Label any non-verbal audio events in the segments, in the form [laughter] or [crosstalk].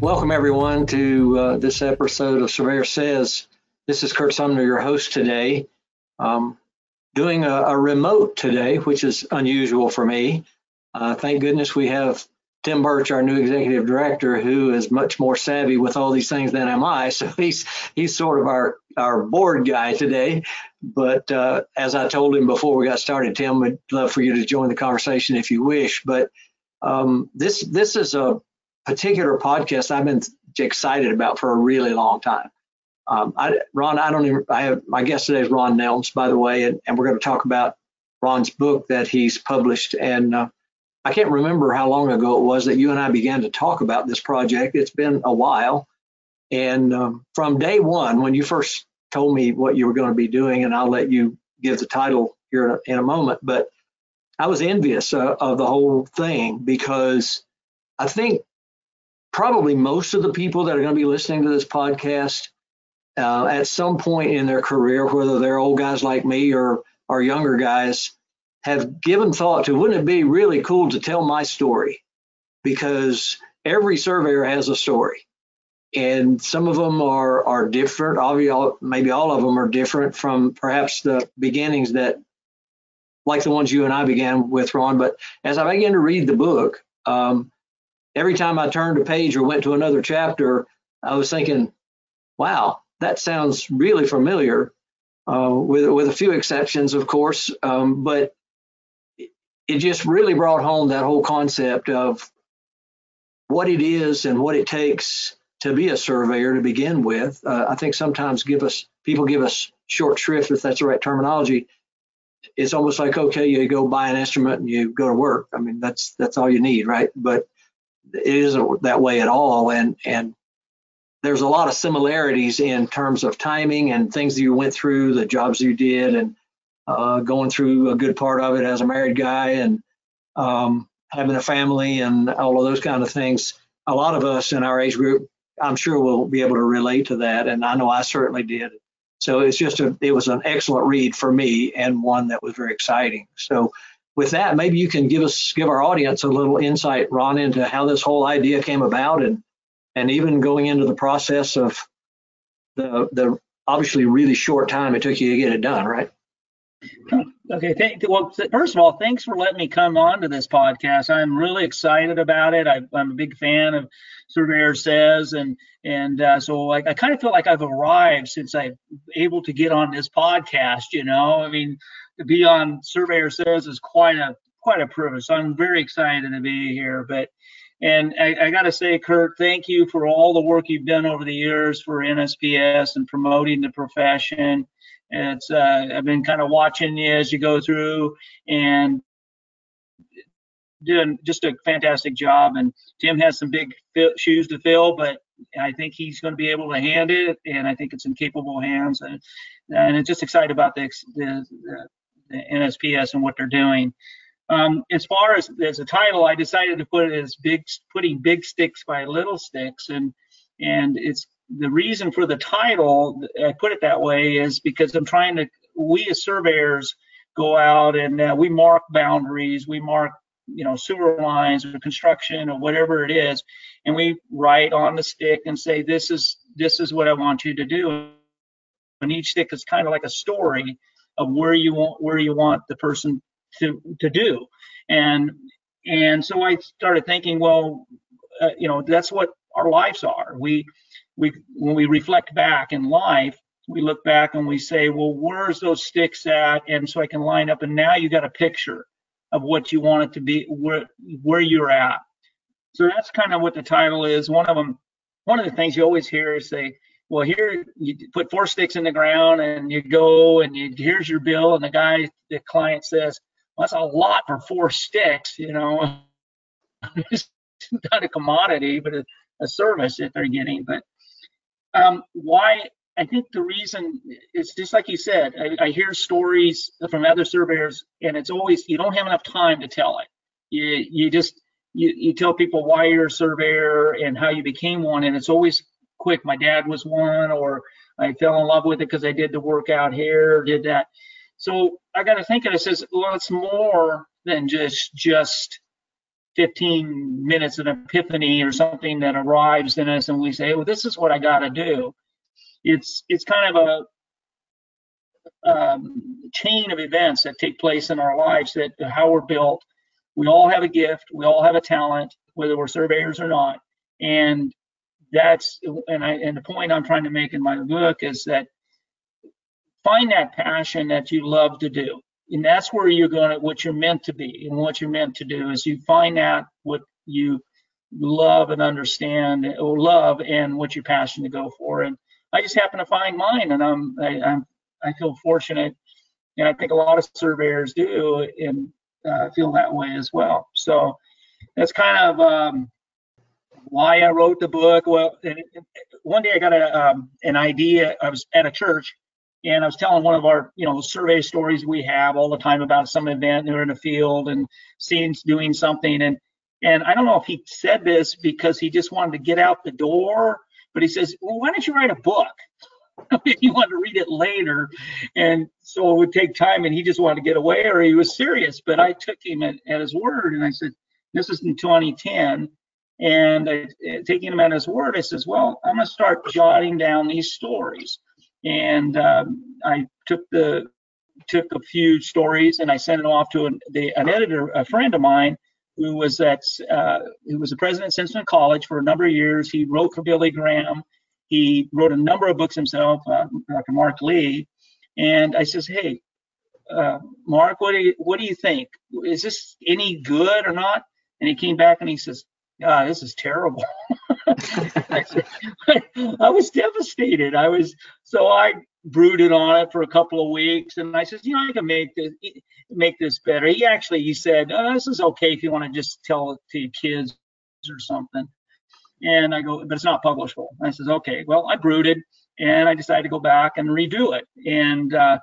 Welcome, everyone, to uh, this episode of Surveyor Says. This is Curt Sumner, your host today. Um, doing a, a, remote today, which is unusual for me. Uh, thank goodness we have Tim Burch, our new executive director, who is much more savvy with all these things than am I. [laughs] So he's he's sort of our our board guy today. But uh, as I told him before we got started, Tim, would love for you to join the conversation if you wish. But um, this this is a particular podcast I've been excited about for a really long time. Um, I, Ron, I don't even, I have, my guest today is Ron Nelms, by the way, and, and we're going to talk about Ron's book that he's published. And uh, I can't remember how long ago it was that you and I began to talk about this project. It's been a while. And um, from day one, when you first told me what you were going to be doing, and I'll let you give the title here in a, in a moment, but I was envious uh, of the whole thing because I think probably most of the people that are going to be listening to this podcast uh, at some point in their career, whether they're old guys like me or or younger guys, have given thought to wouldn't it be really cool to tell my story? Because every surveyor has a story, and some of them are are different. Obviously, maybe all of them are different from perhaps the beginnings that, like the ones you and I began with, Ron. But as I began to read the book, um, every time I turned a page or went to another chapter, I was thinking, wow, that sounds really familiar, uh, with, with a few exceptions, of course. Um, but it just really brought home that whole concept of what it is and what it takes to be a surveyor to begin with. Uh, I think sometimes give us people give us short shrift if that's the right terminology. It's almost like okay, you go buy an instrument and you go to work. I mean, that's that's all you need, right? But it isn't that way at all. And and there's a lot of similarities in terms of timing and things that you went through, the jobs you did, and uh, going through a good part of it as a married guy and um, having a family and all of those kind of things. A lot of us in our age group, I'm sure, will be able to relate to that, and I know I certainly did. So it's just a, it was an excellent read for me and one that was very exciting. So with that, maybe you can give us give our audience a little insight, Ron, into how this whole idea came about, and and even going into the process of the the obviously really short time it took you to get it done, right? Okay. Thank, well, first of all, thanks for letting me come on to this podcast. I'm really excited about it. I, am a big fan of Surveyor Says, and and uh, so I, I kind of feel like I've arrived since I'm able to get on this podcast. You know, I mean, to be on Surveyor Says is quite a quite a privilege. So I'm very excited to be here. But and I, I got to say, Curt, thank you for all the work you've done over the years for NSPS and promoting the profession. It's uh, I've been kind of watching you as you go through and doing just a fantastic job. And Tim has some big shoes to fill, but I think he's going to be able to hand it, and I think it's in capable hands. And and it's just excited about the, the the NSPS and what they're doing. Um, as far as as a title, I decided to put it as big, putting big sticks by little sticks, and and it's the reason for the title. I put it that way is because I'm trying to. We as surveyors go out and uh, we mark boundaries, we mark you know sewer lines or construction or whatever it is, and we write on the stick and say this is this is what I want you to do. And each stick is kind of like a story of where you want where you want the person to to do. And and so i started thinking well uh, you know that's what our lives are. We we when we reflect back in life we look back and we say well where's those sticks at? And so i can line up and now you got a picture of what you want it to be where where you're at. So that's kind of what the title is. One of them one of the things you always hear is say well, here you put four sticks in the ground and you go and you, here's your bill. And the guy, the client says, well, that's a lot for four sticks, you know. [laughs] it's not a commodity, but a, a, service that they're getting. But um, why? I think the reason it's just like you said. I, I hear stories from other surveyors, and it's always you don't have enough time to tell it. You you just you, you tell people why you're a surveyor and how you became one, and it's always quick. My dad was one, or I fell in love with it because I did the workout here, or did that. So I got to think of it as well, it's more than just just 15 minutes of epiphany or something that arrives in us and we say, well, this is what I got to do. It's it's kind of a um, chain of events that take place in our lives that how we're built. We all have a gift. We all have a talent, whether we're surveyors or not. And that's and I and the point I'm trying to make in my book is that find that passion that you love to do. And that's where you're going to what you're meant to be. And what you're meant to do is you find out what you love and understand or love and what you're passionate to go for. And i just happen to find mine and i'm I, i'm i feel fortunate. And i think a lot of surveyors do and uh, feel that way as well. So that's kind of um, why I wrote the book. Well, one day I got a, um, an idea. I was at a church and I was telling one of our, you know, survey stories we have all the time about some event they're in a field and seeing doing something. And and I don't know if he said this because he just wanted to get out the door, but he says, well, why don't you write a book? if you want to read it later. And so it would take time and he just wanted to get away or he was serious. But I took him at, at his word and I said, this is in 2010. And I, taking him at his word, I says, well, I'm going to start jotting down these stories. And um, I took the took a few stories and I sent it off to an, the, an editor, a friend of mine, who was at uh, who was the president of Simpson College for a number of years. He wrote for Billy Graham. He wrote a number of books himself, uh, Dr. Mark Lee. And I says, hey, uh, Mark, what do you what do you think? Is this any good or not? And he came back and he says, God, this is terrible. [laughs] I, was devastated. I was so I brooded on it for a couple of weeks, and I said, you know, I can make this make this better. He actually he said, oh, this is okay if you want to just tell it to your kids or something. And I go, but it's not publishable. I says, okay. Well, I brooded, and I decided to go back and redo it. And uh,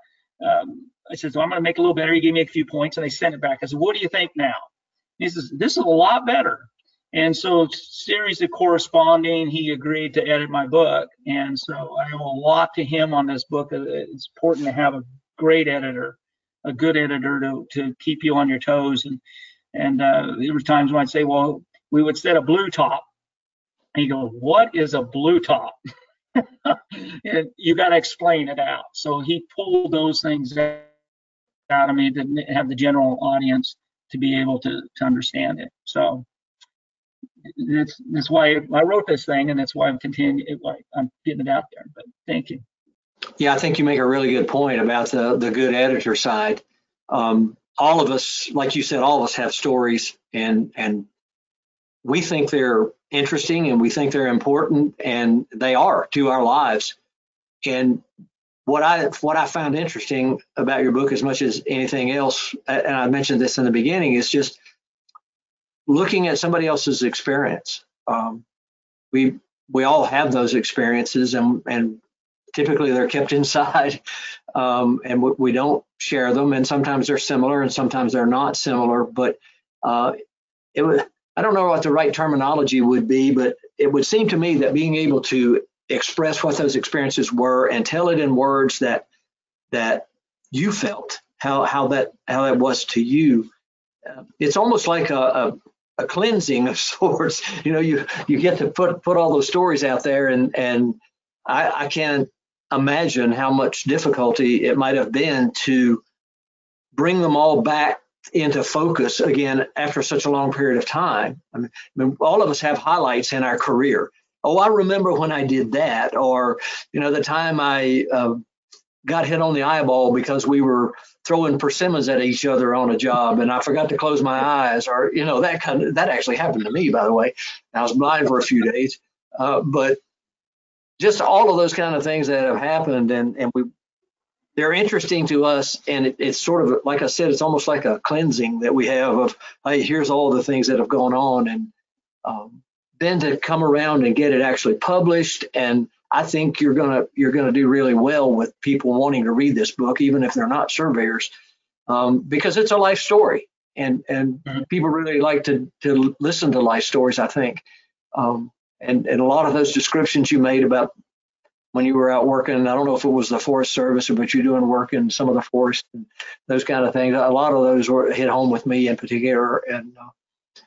um, I said, so I'm going to make it a little better. He gave me a few points, and I sent it back. I said, what do you think now? He says, this is a lot better. And so, series of corresponding, he agreed to edit my book. And so, I owe a lot to him on this book. Uh, it's important to have a great editor, a good editor to, to keep you on your toes. And and uh, there were times when I'd say, well, we would set a blue top. And he goes, what is a blue top? [laughs] and you got to explain it out. So he pulled those things out of me to have the general audience to be able to, to understand it. So that's that's why I wrote this thing, and that's why I'm continuing. I'm getting it out there. But thank you. Yeah, I think you make a really good point about the the good editor side. Um, all of us, like you said, all of us have stories, and and we think they're interesting, and we think they're important, and they are to our lives. And what I what I found interesting about your book, as much as anything else, and I mentioned this in the beginning, is just looking at somebody else's experience. Um, we we all have those experiences, and and typically they're kept [laughs] inside, um, and we, we, don't share them. And sometimes they're similar, and sometimes they're not similar. But uh, it was I don't know what the right terminology would be, but it would seem to me that being able to express what those experiences were and tell it in words that that you felt how how that how that was to you uh, it's almost like a, a, a cleansing of [laughs] sorts. You know, you you get to put put all those stories out there, and and I, I can't imagine how much difficulty it might have been to bring them all back into focus again after such a long period of time. I mean, I mean, all of us have highlights in our career. Oh, I remember when I did that, or you know, the time I uh, got hit on the eyeball because we were throwing persimmons at each other on a job and I forgot to close my eyes or you know that kind of that actually happened to me by the way. I was blind for a few days. Uh, but just all of those kind of things that have happened, and and we they're interesting to us, and it, it's sort of like I said, it's almost like a cleansing that we have of hey, here's all the things that have gone on, and um, then to come around and get it actually published and I think you're gonna you're gonna do really well with people wanting to read this book, even if they're not surveyors, um, because it's a life story, and and mm-hmm. people really like to to listen to life stories. I think, um, and and a lot of those descriptions you made about when you were out working, I don't know if it was the Forest Service or but you're doing work in some of the forest and those kind of things. A lot of those were hit home with me in particular, and uh,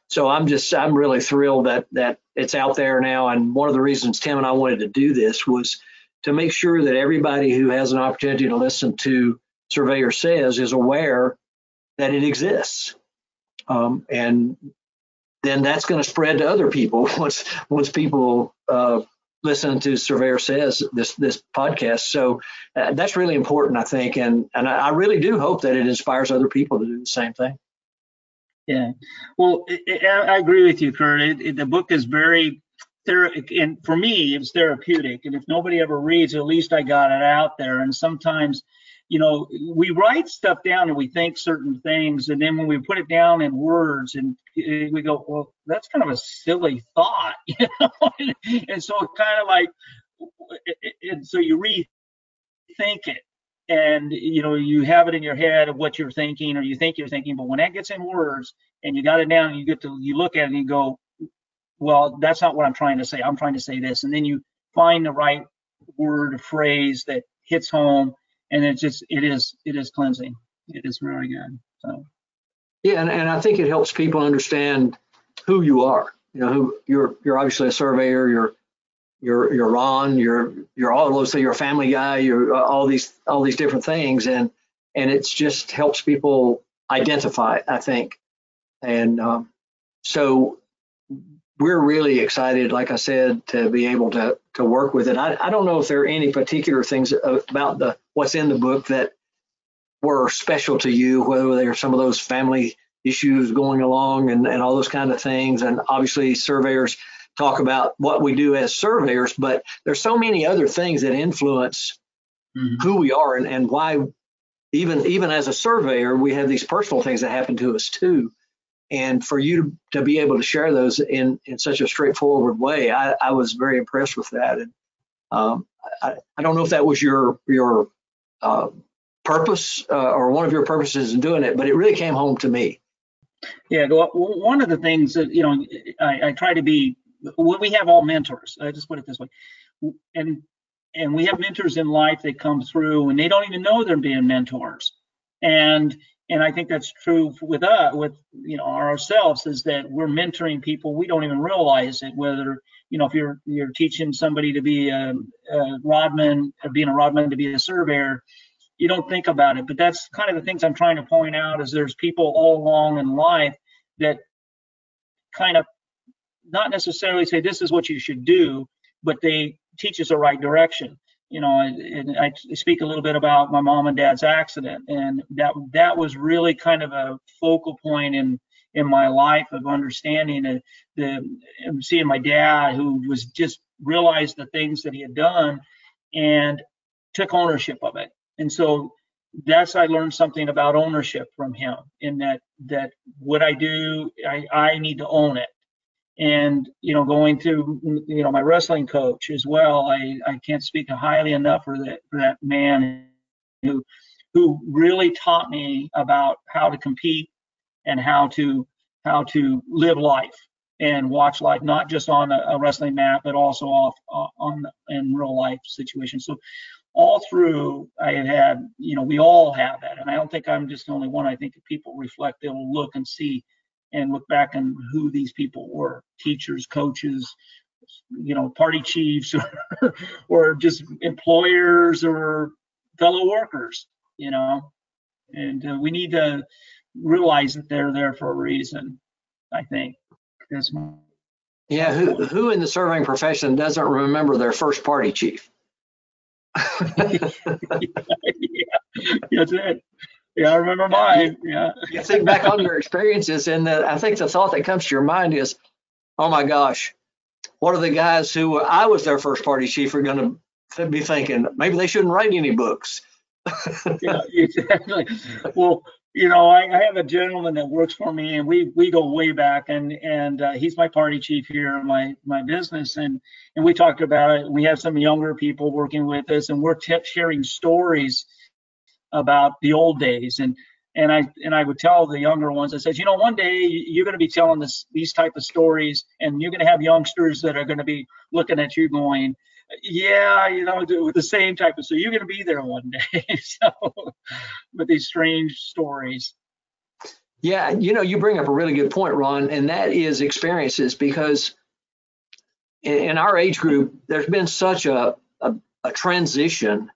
so I'm just I'm really thrilled that that it's out there now. And one of the reasons Tim and I wanted to do this was to make sure that everybody who has an opportunity to listen to Surveyor Says is aware that it exists. Um, and then that's going to spread to other people [laughs] once once people uh, listen to Surveyor Says this this podcast. So uh, that's really important, I think, and and I, I really do hope that it inspires other people to do the same thing. Yeah, well, it, it, I agree with you, Curt. It, the book is very therapeutic, and for me, it's therapeutic. And if nobody ever reads, at least I got it out there. And sometimes, you know, we write stuff down and we think certain things, and then when we put it down in words, and eh, we go, well, that's kind of a silly thought, [laughs] you know. and so kind of like, eh, eh, and so you rethink it and you know you have it in your head of what you're thinking or you think you're thinking but when that gets in words and you got it down and you get to you look at it and you go well that's not what i'm trying to say. I'm trying to say this. And then you find the right word or phrase that hits home and it's just it is it is cleansing. It is very good so. Yeah and, and i think it helps people understand who you are you know who you're you're obviously a surveyor you're you're you're Ron, you're you're all those you're a family guy, you're uh, all these all these different things, and and it's just helps people identify, I think, and um, so we're really excited, like I said, to be able to to work with it. I, I don't know if there are any particular things about the what's in the book that were special to you, whether there are some of those family issues going along and, and all those kind of things. And obviously surveyors talk about what we do as surveyors, but there's so many other things that influence mm-hmm. who we are and, and why even even as a surveyor, we have these personal things that happen to us too. And for you to, to be able to share those in, in such a straightforward way, I, I was very impressed with that. And um, I, I don't know if that was your your uh, purpose uh, or one of your purposes in doing it, but it really came home to me. Yeah, well, one of the things that you know, I, I try to be we have all mentors. I just put it this way, and and we have mentors in life that come through and they don't even know they're being mentors, and and I think that's true with us, with you know ourselves, is that we're mentoring people we don't even realize it. Whether you know if you're you're teaching somebody to be a, a rodman, or being a rodman to be a surveyor, you don't think about it. But that's kind of the things I'm trying to point out is there's people all along in life that kind of not necessarily say this is what you should do, but they teach us the right direction. You know, and I speak a little bit about my mom and dad's accident, and that that was really kind of a focal point in in my life of understanding the, the um, seeing my dad who was just realized the things that he had done and took ownership of it. And so that's I learned something about ownership from him in that that what I do I, I need to own it and you know going to you know my wrestling coach as well i i can't speak highly enough for that for that man who who really taught me about how to compete and how to how to live life and watch life not just on a, a wrestling mat but also off uh, on in real life situations. So all through i had had you know we all have that. And i don't think i'm just the only one. I think if people reflect they'll look and see and look back on who these people were teachers coaches you know party chiefs [laughs] or, or just employers or fellow workers you know? And uh, we need to realize that they're there for a reason i think that's my yeah who who in the surveying profession doesn't remember their first party chief? [laughs] [laughs] Yeah, yeah, that's it yeah, I remember mine. Yeah. You think back on your experiences, and the, I think the thought that comes to your mind is, oh my gosh, what are the guys who I was their first party chief are going to be thinking? Maybe they shouldn't write any books. [laughs] yeah, exactly. Well, you know, I, I, have a gentleman that works for me, and we we go way back, and and uh, he's my party chief here in my my business, and and we talked about it. We have some younger people working with us, and we're t- sharing stories about the old days, and and I and I would tell the younger ones, I said, you know, one day you're going to be telling this these type of stories, and you're going to have youngsters that are going to be looking at you going, yeah, you know, with the same type of. So you're going to be there one day. [laughs] so, with these strange stories. Yeah, you know, you bring up a really good point, Ron, and that is experiences because in, in our age group, there's been such a, a, a transition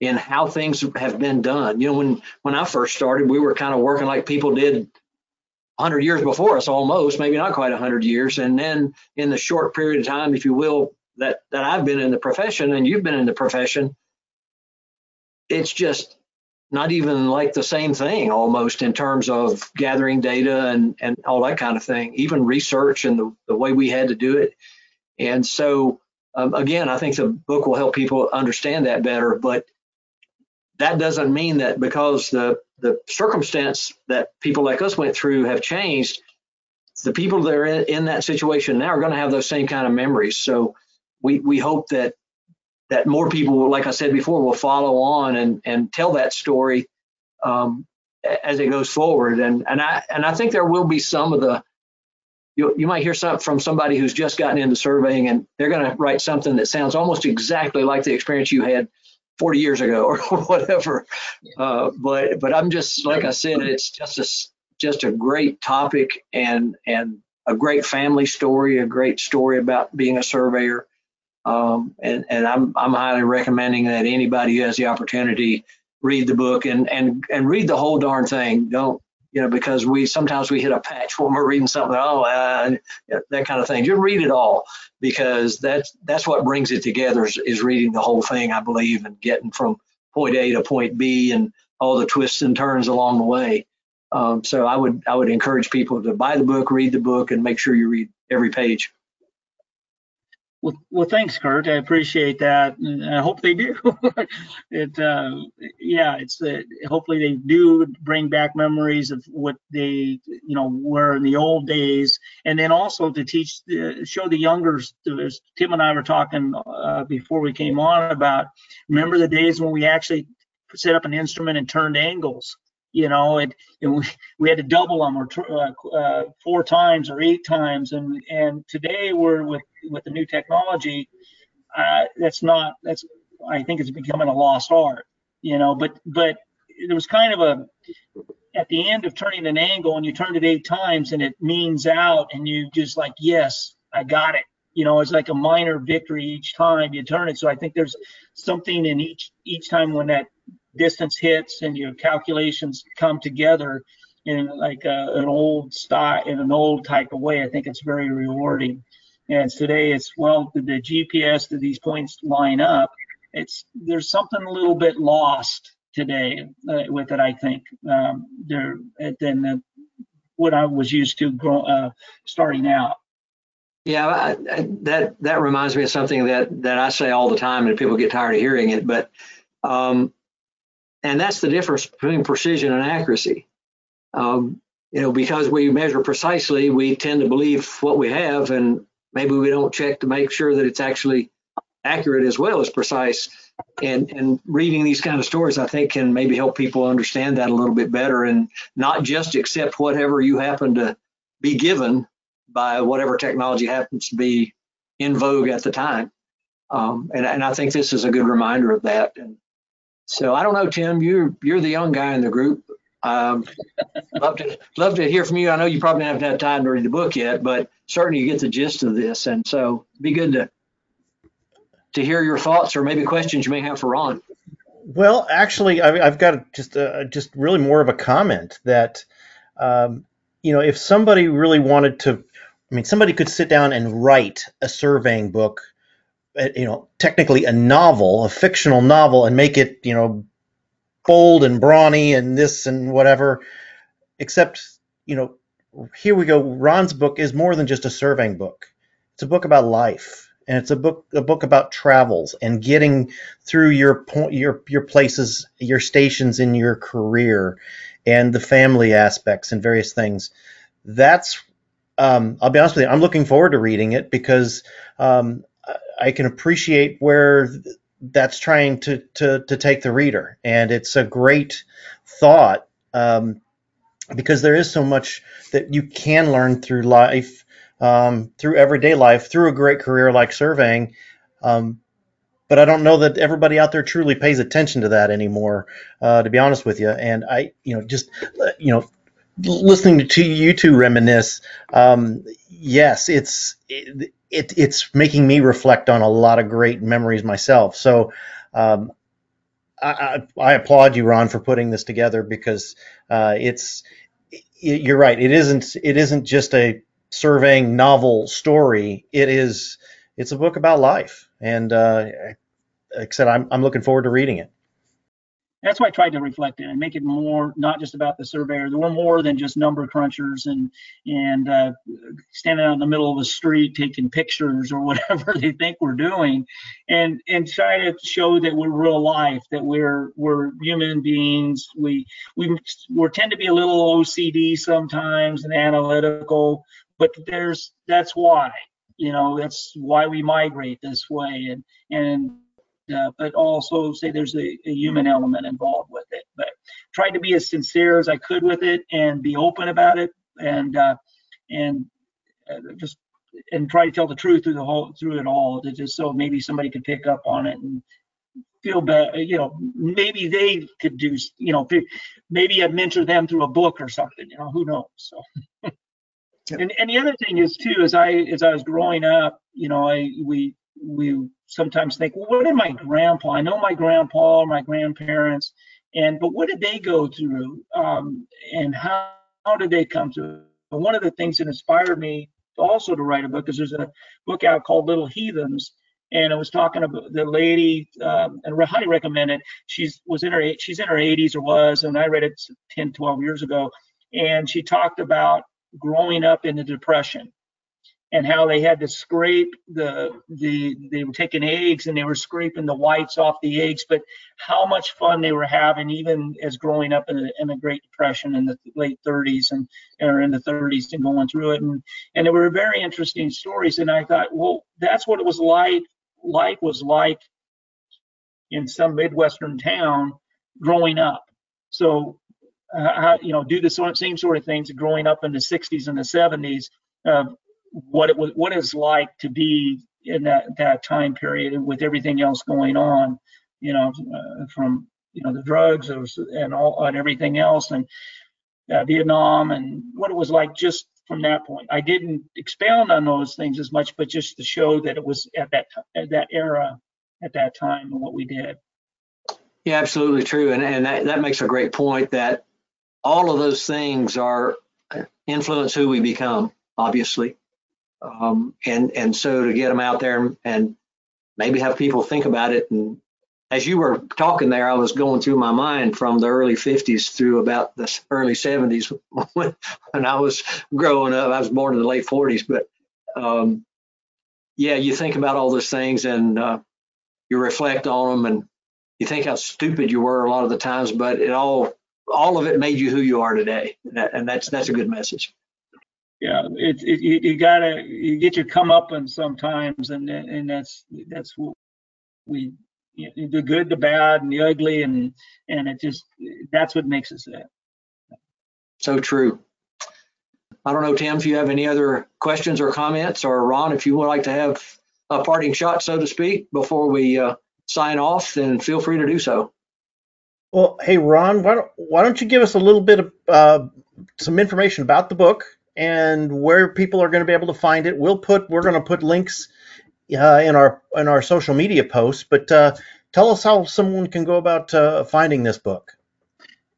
in how things have been done. You know, when when I first started, we were kind of working like people did 100 years before us, almost, maybe not quite 100 years. And then in the short period of time, if you will, that that I've been in the profession and you've been in the profession, it's just not even like the same thing almost in terms of gathering data and and all that kind of thing, even research and the, the way we had to do it. And so um, again, I think the book will help people understand that better. But that doesn't mean that because the the circumstance that people like us went through have changed, the people that are in, in that situation now are going to have those same kind of memories. So we we hope that that more people, like I said before, will follow on and and tell that story um, as it goes forward. And and I and I think there will be some of the you you might hear something from somebody who's just gotten into surveying and they're going to write something that sounds almost exactly like the experience you had 40 years ago or [laughs] whatever. Uh, but but I'm just like I said, it's just a just a great topic and and a great family story, a great story about being a surveyor. Um, and and I'm I'm highly recommending that anybody who has the opportunity read the book and and and read the whole darn thing. Don't you know because we sometimes we hit a patch when we're reading something. Oh, uh, that kind of thing. Just read it all because that's that's what brings it together is, is reading the whole thing. I believe and getting from point A to point B and all the twists and turns along the way. Um, so I would I would encourage people to buy the book, read the book, and make sure you read every page. Well, well, thanks, Curt. I appreciate that. I hope they do. [laughs] it, uh, yeah, it's uh, hopefully they do bring back memories of what they, you know, were in the old days, and then also to teach, uh, show the younger. Tim and I were talking uh, before we came on about, remember the days when we actually set up an instrument and turned angles you know, and, we, we had to double them or uh, uh, four times or eight times. And, and today we're with, with the new technology, uh, that's not, that's, I think it's becoming a lost art, you know, but, but there was kind of a, at the end of turning an angle and you turned it eight times and it means out and you just like, yes, I got it. You know, it's like a minor victory each time you turn it. So I think there's something in each each time when that distance hits and your calculations come together in like a, an old style in an old type of way i think it's very rewarding and today it's well the, gps do these points line up it's there's something a little bit lost today uh, with it i think um, there than the, what i was used to grow, uh, starting out yeah, I, I, that that reminds me of something that that I say all the time, and people get tired of hearing it. But um, and that's the difference between precision and accuracy. Um, you know, because we measure precisely, we tend to believe what we have, and maybe we don't check to make sure that it's actually accurate as well as precise. And and reading these kind of stories, I think, can maybe help people understand that a little bit better, and not just accept whatever you happen to be given by whatever technology happens to be in vogue at the time. Um, and, and I think this is a good reminder of that. And so I don't know, Tim. You're you're the young guy in the group. Um, love to love to hear from you. I know you probably haven't had time to read the book yet, but certainly you get the gist of this, and so be good to to hear your thoughts or maybe questions you may have for Ron. Well, actually, I've got just uh, just really more of a comment that um, you know if somebody really wanted to, I mean, somebody could sit down and write a surveying book you know, technically a novel, a fictional novel, and make it, you know, bold and brawny and this and whatever. Except, you know, here we go. Ron's book is more than just a surveying book. it's a book about life, and it's a book a book about travels and getting through your point your your places, your stations in your career, and the family aspects and various things. That's um, I'll be honest with you. I'm looking forward to reading it because um, I can appreciate where that's trying to, to, to take the reader, and it's a great thought um, because there is so much that you can learn through life, um, through everyday life, through a great career like surveying. Um, but I don't know that everybody out there truly pays attention to that anymore, uh, to be honest with you. And I, you know, just you know, listening to you two reminisce, um, yes, it's it, it, it's making me reflect on a lot of great memories myself. So um, I, I, applaud you, Ron, for putting this together because uh, it's it, you're right. It isn't it isn't just a surveying novel story. It is it's a book about life, and uh, like I said, I'm I'm looking forward to reading it that's why I tried to reflect it and make it more not just about the surveyor. Were more than just number crunchers and and uh, standing out in the middle of a street taking pictures or [laughs] whatever they think we're doing, and and try to show that we're real life, that we're we're human beings. We we we tend to be a little OCD sometimes and analytical, but there's that's why you know that's why we migrate this way and and uh, but also say there's a, a, human element involved with it. But tried to be as sincere as I could with it and be open about it and uh, and uh, just and try to tell the truth through the whole through it all, to just so maybe somebody could pick up on it and feel better. You know, maybe they could do. You know, maybe I'd mentor them through a book or something. You know, who knows? So. [laughs] and, and the other thing is too, as I as I was growing up, you know, I we we sometimes think, well, what did my grandpa? I know my grandpa or my grandparents, and but what did they go through, um, and how, how did they come to? It? And one of the things that inspired me also to write a book is there's a book out called Little Heathens, and it was talking about the lady, um, and I highly recommend it. She's was in her she's in her 80s or was, and I read it 10, 12 years ago, and she talked about growing up in the depression and how they had to scrape the the they were taking eggs and they were scraping the whites off the eggs but how much fun they were having even as growing up in the, in the great depression in the late 30s and or in the 30s and going through it. And and they were very interesting stories. And i thought well that's what it was like life was like in some midwestern town growing up. So uh, you know do the same sort of things growing up in the 60s and the 70s uh, what it was, what it's like to be in that that time period with everything else going on, you know, uh, from you know the drugs and all and everything else and uh, Vietnam and what it was like just from that point. I didn't expound on those things as much, but just to show that it was at that at that era, at that time, and what we did. Yeah, absolutely true, and and that, that makes a great point that all of those things are uh, influence who we become, obviously. Um, and and so to get them out there and, maybe have people think about it. And as you were talking there, I was going through my mind from the early 50s through about the early 70s [laughs] when, when I was growing up. I was born in the late 40s, but um, yeah, you think about all those things and uh, you reflect on them and you think how stupid you were a lot of the times, but it all all of it made you who you are today, and that's that's a good message yeah, it's it, you, you, gotta you get your comeuppance sometimes, and and that's that's what we you know, the good, the bad, and the ugly, and and it just that's what makes us that. So true. I don't know, Tim, if you have any other questions or comments, or Ron, if you would like to have a parting shot, so to speak, before we uh, sign off, then feel free to do so. Well, hey, Ron, why don't, why don't you give us a little bit of uh, some information about the book and where people are going to be able to find it. We'll put we're going to put links uh, in our in our social media posts. But uh, tell us how someone can go about uh, finding this book.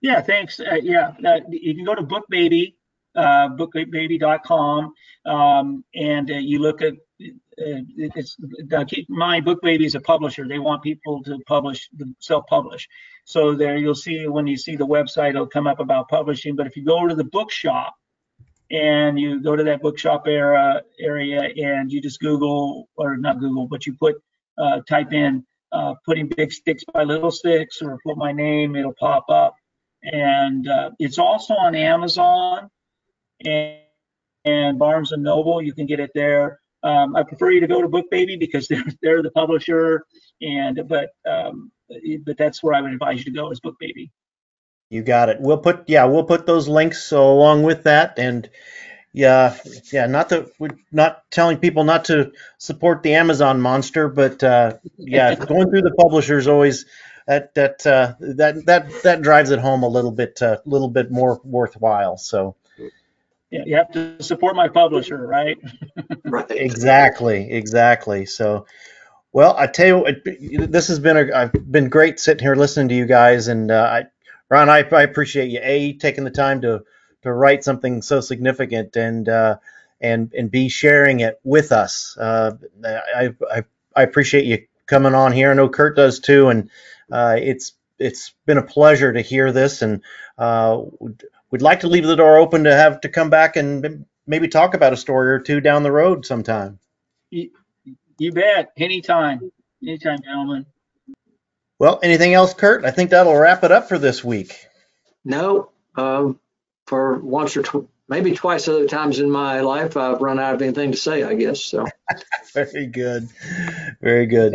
Yeah, thanks. Uh, yeah, uh, you can go to BookBaby, uh, bookbaby.com, um, and you look at. it's keep in mind, BookBaby is a publisher. They want people to publish, self-publish. So there, you'll see when you see the website, it'll come up about publishing. But if you go to the bookshop, and you go to that bookshop era area and you just Google or not Google, but you put uh, type in uh, putting big sticks by little sticks or put my name, it'll pop up. And uh, it's also on Amazon and, and Barnes and Noble. You can get it there. Um, I prefer you to go to BookBaby because [laughs] they're they're the publisher, and but um, but that's where I would advise you to go is BookBaby. You got it. We'll put yeah, we'll put those links along with that, and yeah, yeah. Not that we're not telling people not to support the Amazon monster, but uh, yeah, [laughs] going through the publishers always that that uh, that that that drives it home a little bit a uh, little bit more worthwhile. So yeah, you have to support my publisher, right? [laughs] right. Exactly, exactly. So. Well, I tell you, this has been a I've been great sitting here listening to you guys, and uh, I Ron, I, I appreciate you a taking the time to to write something so significant and uh, and and be sharing it with us. Uh, I, I I appreciate you coming on here. I know Curt does too, and uh, it's it's been a pleasure to hear this, and uh, we'd like to leave the door open to have to come back and maybe talk about a story or two down the road sometime. You, you bet. Anytime. Anytime, gentlemen. Well, anything else, Curt? I think that'll wrap it up for this week. No, um, for once or tw- maybe twice other times in my life, I've run out of anything to say. I guess so. [laughs] [laughs] Very good, very good.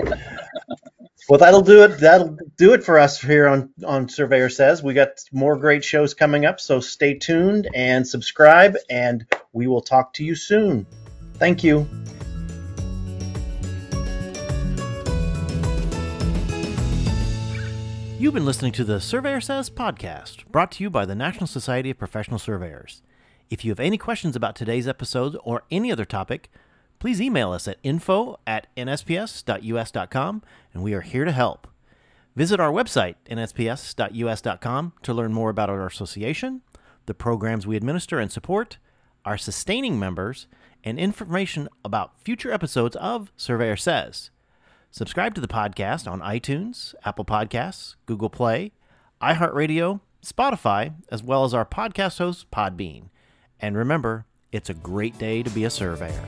well, that'll do it. That'll do it for us here on on Surveyor Says. We got more great shows coming up, so stay tuned and subscribe, and we will talk to you soon. Thank you. You've been listening to the Surveyor Says podcast, brought to you by the National Society of Professional Surveyors. If you have any questions about today's episode or any other topic, please email us at info at nsps.us.com and we are here to help. Visit our website, nsps.us.com, to learn more about our association, the programs we administer and support, our sustaining members, and information about future episodes of Surveyor Says. Subscribe to the podcast on iTunes, Apple Podcasts, Google Play, iHeartRadio, Spotify, as well as our podcast host, Podbean. And remember, it's a great day to be a surveyor.